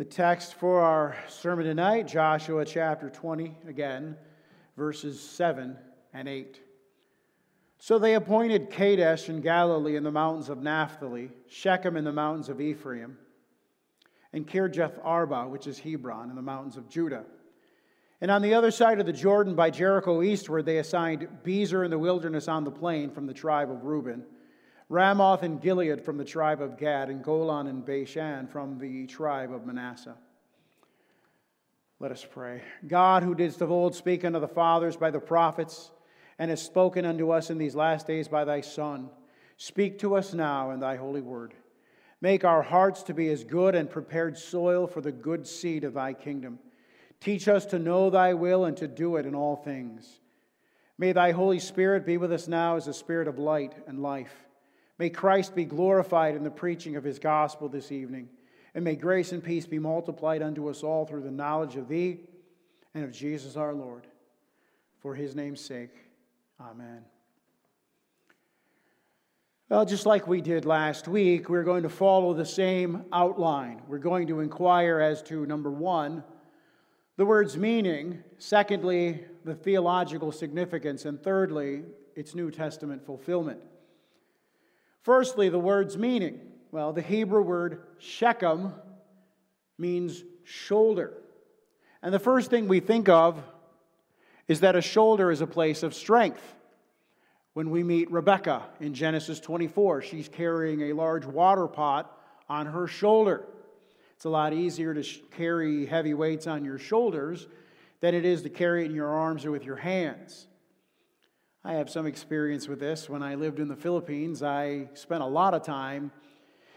The text for our sermon tonight, Joshua chapter 20, again, verses 7 and 8. So they appointed Kadesh in Galilee in the mountains of Naphtali, Shechem in the mountains of Ephraim, and Kirjath Arba, which is Hebron, in the mountains of Judah. And on the other side of the Jordan, by Jericho eastward, they assigned Bezer in the wilderness on the plain from the tribe of Reuben Ramoth and Gilead from the tribe of Gad, and Golan and Bashan from the tribe of Manasseh. Let us pray. God, who didst of old speak unto the fathers by the prophets, and has spoken unto us in these last days by thy Son, speak to us now in thy holy word. Make our hearts to be as good and prepared soil for the good seed of thy kingdom. Teach us to know thy will and to do it in all things. May thy Holy Spirit be with us now as a spirit of light and life. May Christ be glorified in the preaching of his gospel this evening. And may grace and peace be multiplied unto us all through the knowledge of thee and of Jesus our Lord. For his name's sake, amen. Well, just like we did last week, we're going to follow the same outline. We're going to inquire as to number one, the word's meaning, secondly, the theological significance, and thirdly, its New Testament fulfillment. Firstly, the word's meaning. Well, the Hebrew word Shechem means shoulder. And the first thing we think of is that a shoulder is a place of strength. When we meet Rebecca in Genesis 24, she's carrying a large water pot on her shoulder. It's a lot easier to carry heavy weights on your shoulders than it is to carry it in your arms or with your hands. I have some experience with this. When I lived in the Philippines, I spent a lot of time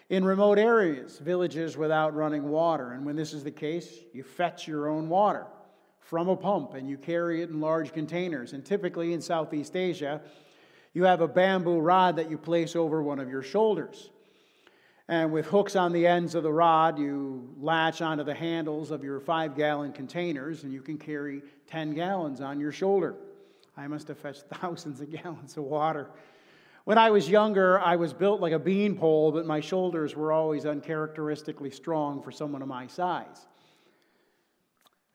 in remote areas, villages without running water. And when this is the case, you fetch your own water from a pump and you carry it in large containers. And typically in Southeast Asia, you have a bamboo rod that you place over one of your shoulders. And with hooks on the ends of the rod, you latch onto the handles of your five gallon containers and you can carry 10 gallons on your shoulder. I must have fetched thousands of gallons of water. When I was younger, I was built like a beanpole, but my shoulders were always uncharacteristically strong for someone of my size.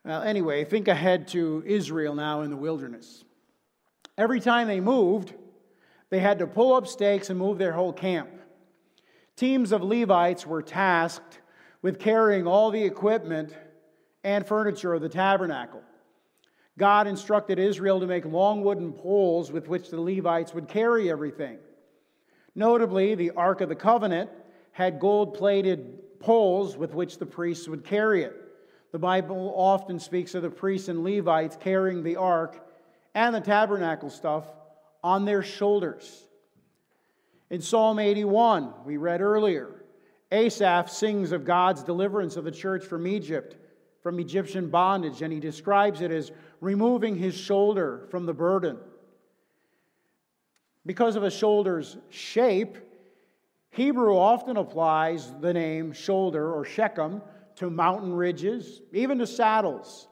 Well, anyway, think ahead to Israel now in the wilderness. Every time they moved, they had to pull up stakes and move their whole camp. Teams of Levites were tasked with carrying all the equipment and furniture of the tabernacle. God instructed Israel to make long wooden poles with which the Levites would carry everything. Notably, the Ark of the Covenant had gold plated poles with which the priests would carry it. The Bible often speaks of the priests and Levites carrying the ark and the tabernacle stuff on their shoulders. In Psalm 81, we read earlier, Asaph sings of God's deliverance of the church from Egypt, from Egyptian bondage, and he describes it as removing his shoulder from the burden. Because of a shoulder's shape, Hebrew often applies the name shoulder or Shechem to mountain ridges, even to saddles.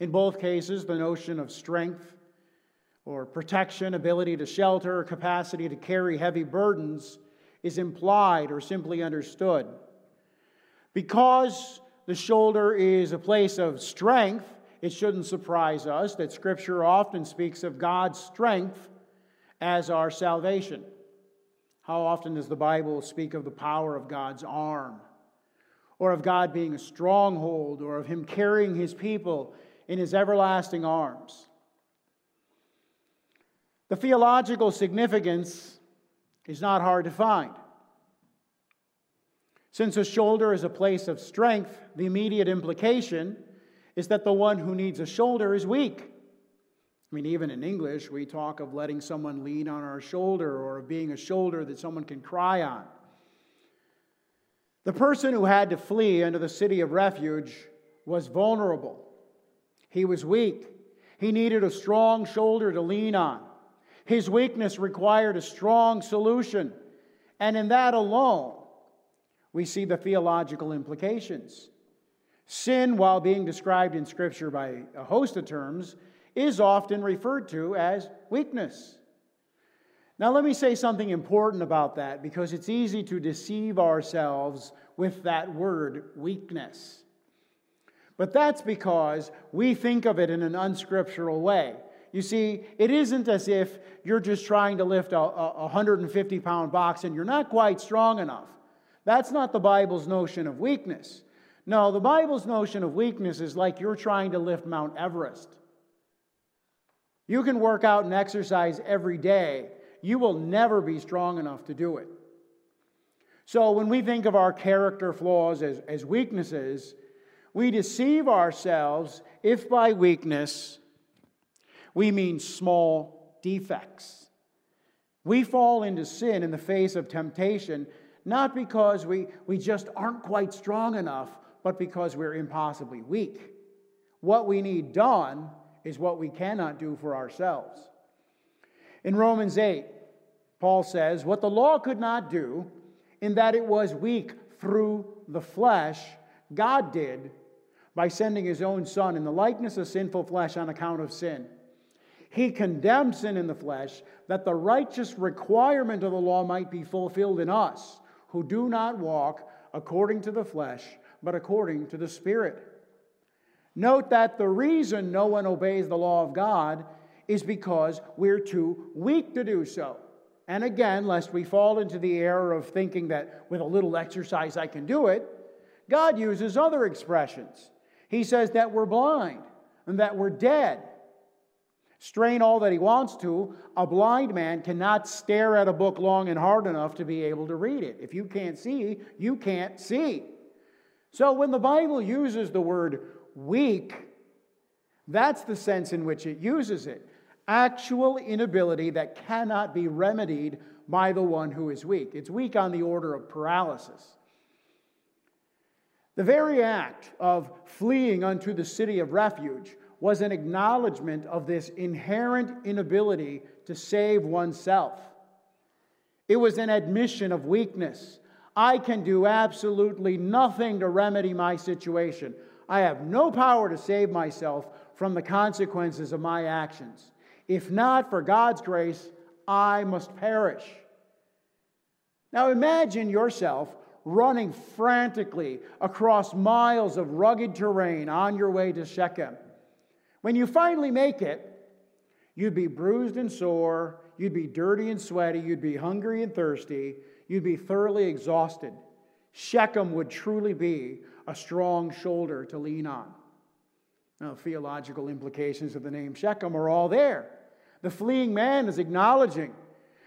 In both cases, the notion of strength or protection, ability to shelter, capacity to carry heavy burdens is implied or simply understood. Because the shoulder is a place of strength, it shouldn't surprise us that Scripture often speaks of God's strength as our salvation. How often does the Bible speak of the power of God's arm, or of God being a stronghold, or of Him carrying His people in His everlasting arms? The theological significance is not hard to find. Since a shoulder is a place of strength, the immediate implication is that the one who needs a shoulder is weak. I mean, even in English, we talk of letting someone lean on our shoulder or of being a shoulder that someone can cry on. The person who had to flee into the city of refuge was vulnerable. He was weak. He needed a strong shoulder to lean on. His weakness required a strong solution. And in that alone, we see the theological implications. Sin, while being described in Scripture by a host of terms, is often referred to as weakness. Now, let me say something important about that because it's easy to deceive ourselves with that word, weakness. But that's because we think of it in an unscriptural way. You see, it isn't as if you're just trying to lift a, a 150 pound box and you're not quite strong enough. That's not the Bible's notion of weakness. No, the Bible's notion of weakness is like you're trying to lift Mount Everest. You can work out and exercise every day, you will never be strong enough to do it. So, when we think of our character flaws as, as weaknesses, we deceive ourselves if by weakness we mean small defects. We fall into sin in the face of temptation, not because we, we just aren't quite strong enough, but because we're impossibly weak. What we need done is what we cannot do for ourselves. In Romans 8, Paul says, What the law could not do, in that it was weak through the flesh, God did by sending his own Son in the likeness of sinful flesh on account of sin. He condemned sin in the flesh that the righteous requirement of the law might be fulfilled in us who do not walk according to the flesh, but according to the Spirit. Note that the reason no one obeys the law of God is because we're too weak to do so. And again, lest we fall into the error of thinking that with a little exercise I can do it, God uses other expressions. He says that we're blind and that we're dead. Strain all that he wants to, a blind man cannot stare at a book long and hard enough to be able to read it. If you can't see, you can't see. So when the Bible uses the word weak, that's the sense in which it uses it actual inability that cannot be remedied by the one who is weak. It's weak on the order of paralysis. The very act of fleeing unto the city of refuge was an acknowledgement of this inherent inability to save oneself. It was an admission of weakness. I can do absolutely nothing to remedy my situation. I have no power to save myself from the consequences of my actions. If not for God's grace, I must perish. Now imagine yourself running frantically across miles of rugged terrain on your way to Shechem. When you finally make it, you'd be bruised and sore, you'd be dirty and sweaty, you'd be hungry and thirsty, you'd be thoroughly exhausted. Shechem would truly be a strong shoulder to lean on. Now, theological implications of the name Shechem are all there. The fleeing man is acknowledging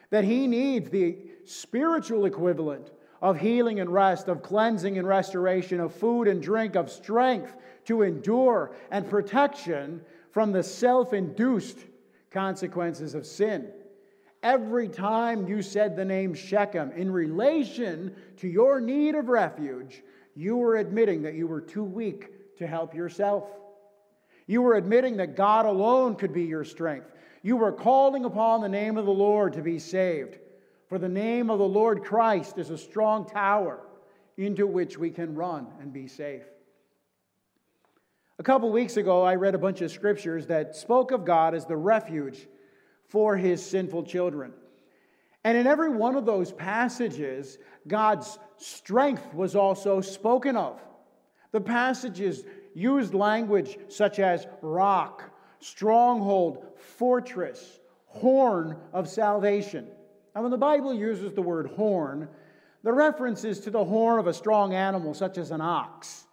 that he needs the spiritual equivalent of healing and rest, of cleansing and restoration, of food and drink, of strength to endure, and protection from the self induced consequences of sin. Every time you said the name Shechem in relation to your need of refuge, you were admitting that you were too weak to help yourself. You were admitting that God alone could be your strength. You were calling upon the name of the Lord to be saved. For the name of the Lord Christ is a strong tower into which we can run and be safe. A couple weeks ago, I read a bunch of scriptures that spoke of God as the refuge for his sinful children. And in every one of those passages, God's strength was also spoken of. The passages used language such as rock, stronghold, fortress, horn of salvation. Now, when the Bible uses the word horn, the reference is to the horn of a strong animal, such as an ox.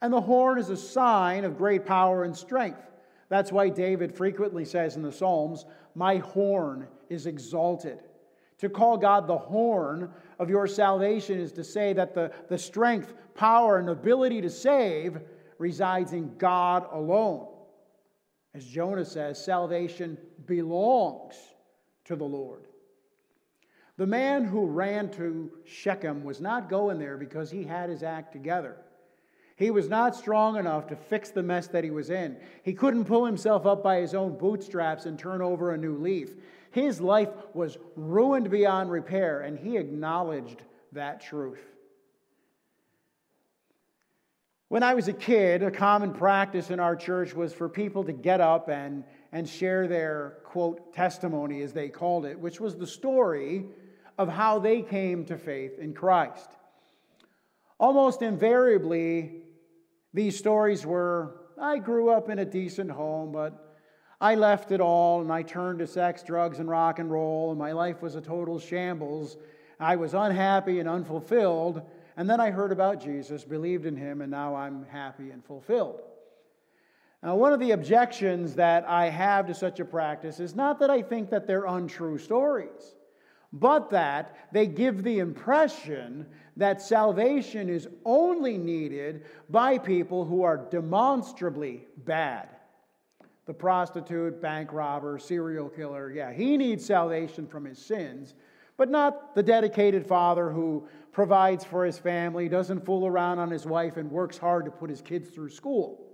And the horn is a sign of great power and strength. That's why David frequently says in the Psalms, My horn is exalted. To call God the horn of your salvation is to say that the, the strength, power, and ability to save resides in God alone. As Jonah says, salvation belongs to the Lord. The man who ran to Shechem was not going there because he had his act together. He was not strong enough to fix the mess that he was in. He couldn't pull himself up by his own bootstraps and turn over a new leaf. His life was ruined beyond repair, and he acknowledged that truth. When I was a kid, a common practice in our church was for people to get up and, and share their, quote, testimony, as they called it, which was the story of how they came to faith in Christ. Almost invariably, These stories were I grew up in a decent home, but I left it all and I turned to sex, drugs, and rock and roll, and my life was a total shambles. I was unhappy and unfulfilled, and then I heard about Jesus, believed in him, and now I'm happy and fulfilled. Now, one of the objections that I have to such a practice is not that I think that they're untrue stories, but that they give the impression that salvation is only needed by people who are demonstrably bad. The prostitute, bank robber, serial killer, yeah, he needs salvation from his sins, but not the dedicated father who provides for his family, doesn't fool around on his wife, and works hard to put his kids through school.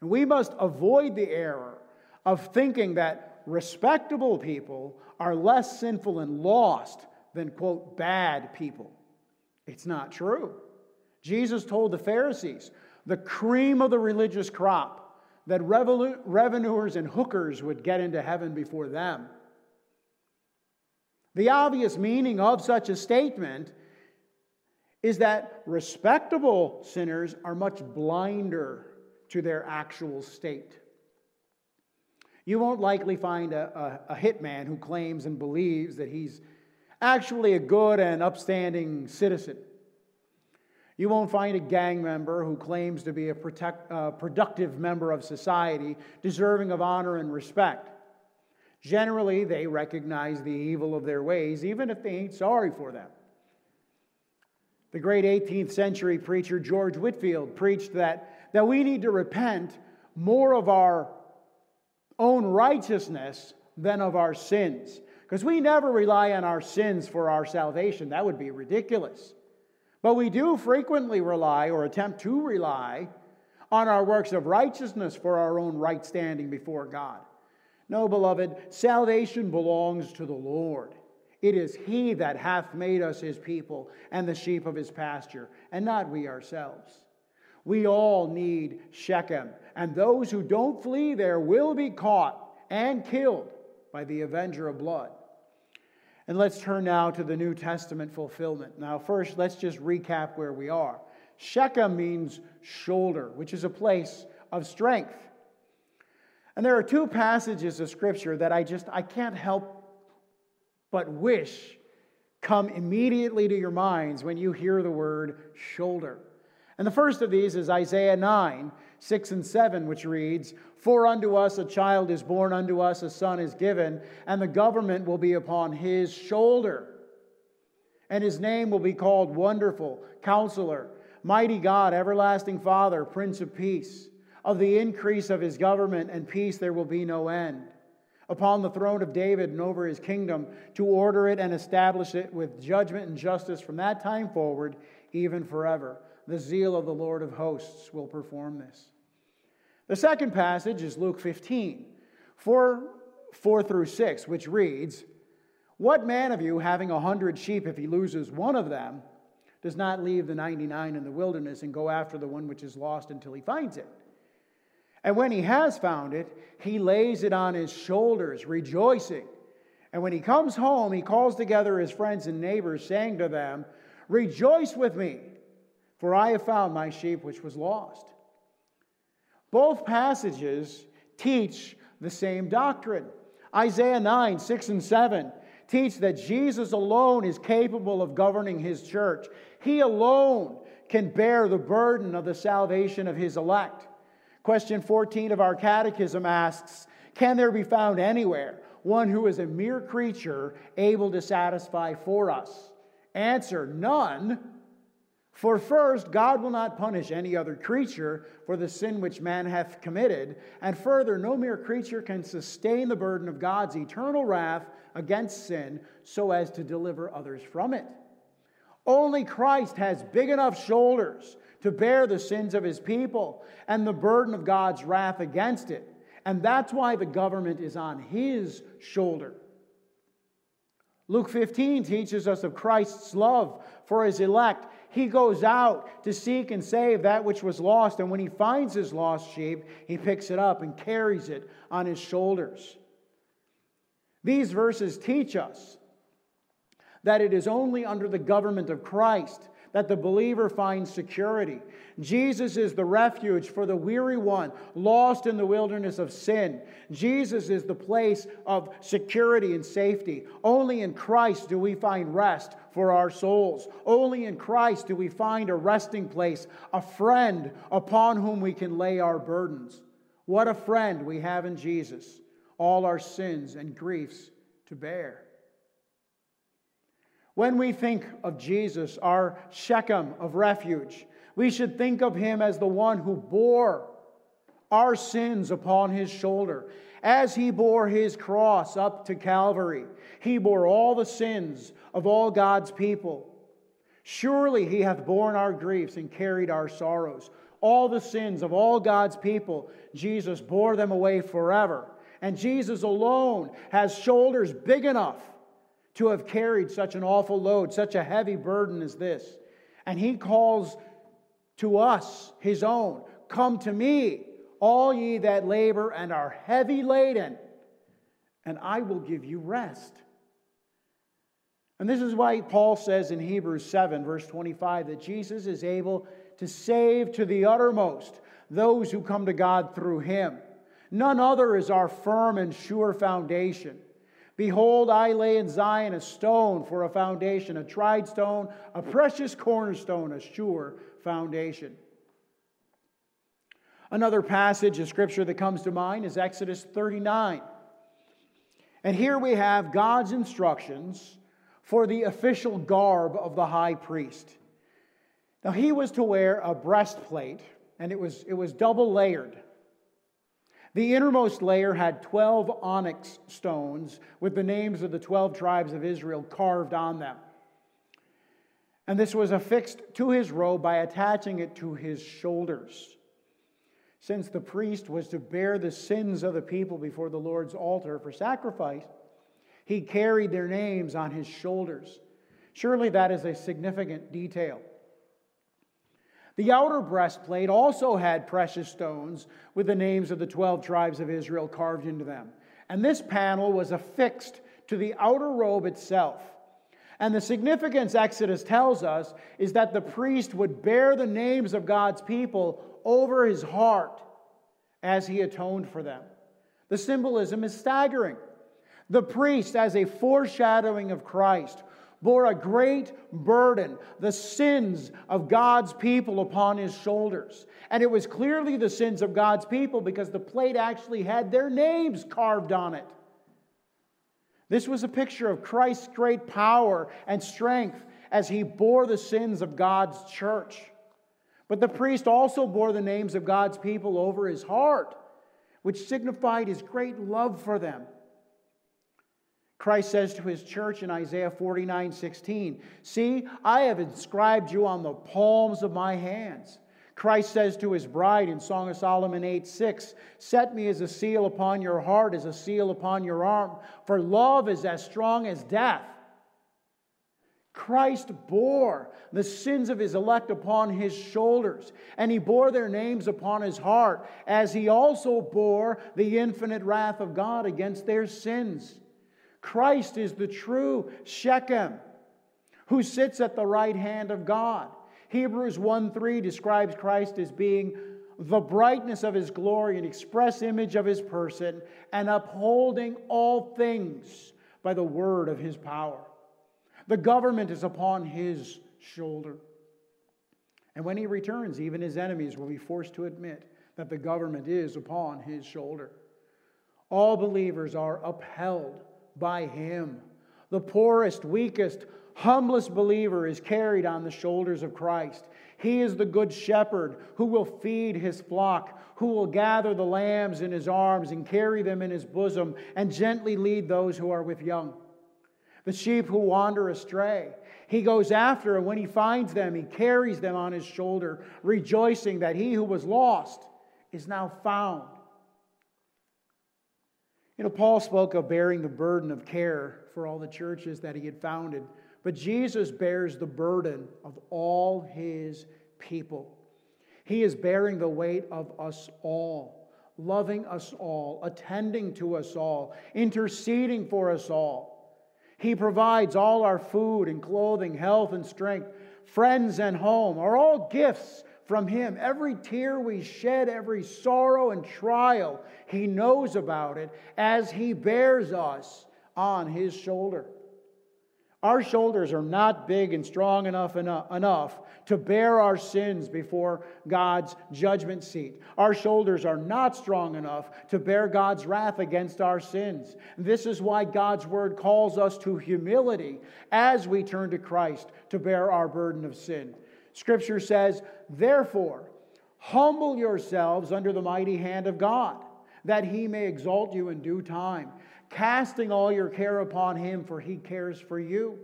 And we must avoid the error of thinking that respectable people are less sinful and lost than, quote, bad people. It's not true. Jesus told the Pharisees, the cream of the religious crop, that revenuers and hookers would get into heaven before them. The obvious meaning of such a statement is that respectable sinners are much blinder to their actual state. You won't likely find a, a, a hitman who claims and believes that he's actually a good and upstanding citizen. You won't find a gang member who claims to be a protect, uh, productive member of society, deserving of honor and respect. Generally, they recognize the evil of their ways, even if they ain't sorry for them. The great 18th century preacher George Whitefield preached that that we need to repent more of our own righteousness than of our sins. Because we never rely on our sins for our salvation. That would be ridiculous. But we do frequently rely or attempt to rely on our works of righteousness for our own right standing before God. No, beloved, salvation belongs to the Lord. It is He that hath made us His people and the sheep of His pasture, and not we ourselves. We all need Shechem, and those who don't flee there will be caught and killed by the avenger of blood. And let's turn now to the New Testament fulfillment. Now, first, let's just recap where we are. Shechem means shoulder, which is a place of strength. And there are two passages of scripture that I just I can't help but wish come immediately to your minds when you hear the word shoulder. And the first of these is Isaiah 9, 6 and 7, which reads, For unto us a child is born, unto us a son is given, and the government will be upon his shoulder. And his name will be called Wonderful, Counselor, Mighty God, Everlasting Father, Prince of Peace. Of the increase of his government and peace there will be no end. Upon the throne of David and over his kingdom, to order it and establish it with judgment and justice from that time forward, even forever the zeal of the Lord of hosts will perform this. The second passage is Luke 15, 4, 4 through 6, which reads, What man of you, having a hundred sheep, if he loses one of them, does not leave the 99 in the wilderness and go after the one which is lost until he finds it? And when he has found it, he lays it on his shoulders, rejoicing. And when he comes home, he calls together his friends and neighbors, saying to them, Rejoice with me for I have found my sheep which was lost. Both passages teach the same doctrine. Isaiah 9, 6 and 7 teach that Jesus alone is capable of governing his church. He alone can bear the burden of the salvation of his elect. Question 14 of our catechism asks Can there be found anywhere one who is a mere creature able to satisfy for us? Answer None. For first, God will not punish any other creature for the sin which man hath committed, and further, no mere creature can sustain the burden of God's eternal wrath against sin so as to deliver others from it. Only Christ has big enough shoulders to bear the sins of his people and the burden of God's wrath against it. And that's why the government is on his shoulder. Luke 15 teaches us of Christ's love for his elect he goes out to seek and save that which was lost. And when he finds his lost sheep, he picks it up and carries it on his shoulders. These verses teach us that it is only under the government of Christ that the believer finds security. Jesus is the refuge for the weary one, lost in the wilderness of sin. Jesus is the place of security and safety. Only in Christ do we find rest for our souls. Only in Christ do we find a resting place, a friend upon whom we can lay our burdens. What a friend we have in Jesus, all our sins and griefs to bear. When we think of Jesus, our Shechem of refuge, we should think of him as the one who bore our sins upon his shoulder. As he bore his cross up to Calvary, he bore all the sins of all God's people. Surely he hath borne our griefs and carried our sorrows. All the sins of all God's people, Jesus bore them away forever. And Jesus alone has shoulders big enough to have carried such an awful load, such a heavy burden as this. And he calls to us, his own, Come to me, all ye that labor and are heavy laden, and I will give you rest. And this is why Paul says in Hebrews 7, verse 25, that Jesus is able to save to the uttermost those who come to God through him. None other is our firm and sure foundation. Behold, I lay in Zion a stone for a foundation, a tried stone, a precious cornerstone, a sure foundation. Another passage of scripture that comes to mind is Exodus 39. And here we have God's instructions for the official garb of the high priest. Now, he was to wear a breastplate, and it was, it was double layered. The innermost layer had 12 onyx stones with the names of the 12 tribes of Israel carved on them. And this was affixed to his robe by attaching it to his shoulders. Since the priest was to bear the sins of the people before the Lord's altar for sacrifice, he carried their names on his shoulders. Surely that is a significant detail. The outer breastplate also had precious stones with the names of the 12 tribes of Israel carved into them. And this panel was affixed to the outer robe itself. And the significance, Exodus tells us, is that the priest would bear the names of God's people over his heart as he atoned for them. The symbolism is staggering. The priest, as a foreshadowing of Christ, bore a great burden, the sins of God's people upon his shoulders. And it was clearly the sins of God's people because the plate actually had their names carved on it. This was a picture of Christ's great power and strength as he bore the sins of God's church. But the priest also bore the names of God's people over his heart, which signified his great love for them. Christ says to his church in Isaiah 49 16, See, I have inscribed you on the palms of my hands. Christ says to his bride in Song of Solomon 8 6, Set me as a seal upon your heart, as a seal upon your arm, for love is as strong as death. Christ bore the sins of his elect upon his shoulders, and he bore their names upon his heart, as he also bore the infinite wrath of God against their sins. Christ is the true Shechem who sits at the right hand of God. Hebrews 1 3 describes Christ as being the brightness of his glory and express image of his person, and upholding all things by the word of his power. The government is upon his shoulder. And when he returns, even his enemies will be forced to admit that the government is upon his shoulder. All believers are upheld by him. The poorest, weakest, humblest believer is carried on the shoulders of Christ. He is the good shepherd who will feed his flock, who will gather the lambs in his arms and carry them in his bosom and gently lead those who are with young. The sheep who wander astray, he goes after, and when he finds them, he carries them on his shoulder, rejoicing that he who was lost is now found. You know, Paul spoke of bearing the burden of care for all the churches that he had founded, but Jesus bears the burden of all his people. He is bearing the weight of us all, loving us all, attending to us all, interceding for us all. He provides all our food and clothing, health and strength friends and home are all gifts from Him. Every tear we shed, every sorrow and trial, He knows about it as He bears us on His shoulder. Our shoulders are not big and strong enough, enough, to bear our sins before God's judgment seat. Our shoulders are not strong enough to bear God's wrath against our sins. This is why God's word calls us to humility as we turn to Christ to bear our burden of sin. Scripture says, Therefore, humble yourselves under the mighty hand of God, that he may exalt you in due time casting all your care upon him, for he cares for you.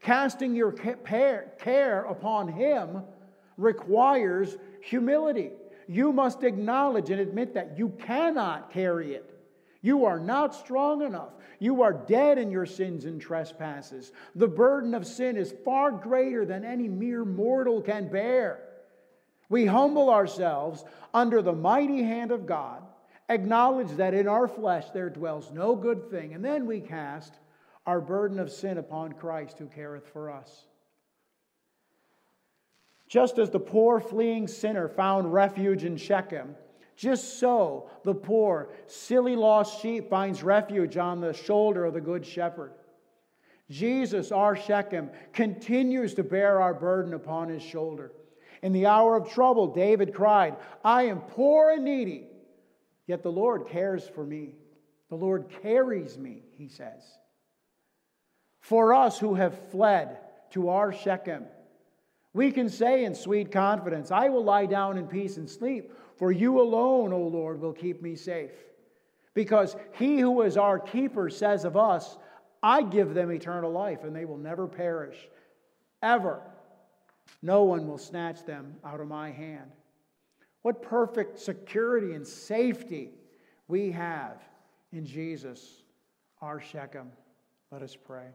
Casting your care upon him requires humility. You must acknowledge and admit that you cannot carry it. You are not strong enough. You are dead in your sins and trespasses. The burden of sin is far greater than any mere mortal can bear. We humble ourselves under the mighty hand of God acknowledge that in our flesh there dwells no good thing, and then we cast our burden of sin upon Christ who careth for us. Just as the poor fleeing sinner found refuge in Shechem, just so the poor, silly lost sheep finds refuge on the shoulder of the good shepherd. Jesus, our Shechem, continues to bear our burden upon his shoulder. In the hour of trouble, David cried, I am poor and needy. Yet the Lord cares for me. The Lord carries me, he says. For us who have fled to our Shechem, we can say in sweet confidence, I will lie down in peace and sleep, for you alone, O Lord, will keep me safe. Because he who is our keeper says of us, I give them eternal life, and they will never perish, ever. No one will snatch them out of my hand. What perfect security and safety we have in Jesus, our Shechem. Let us pray.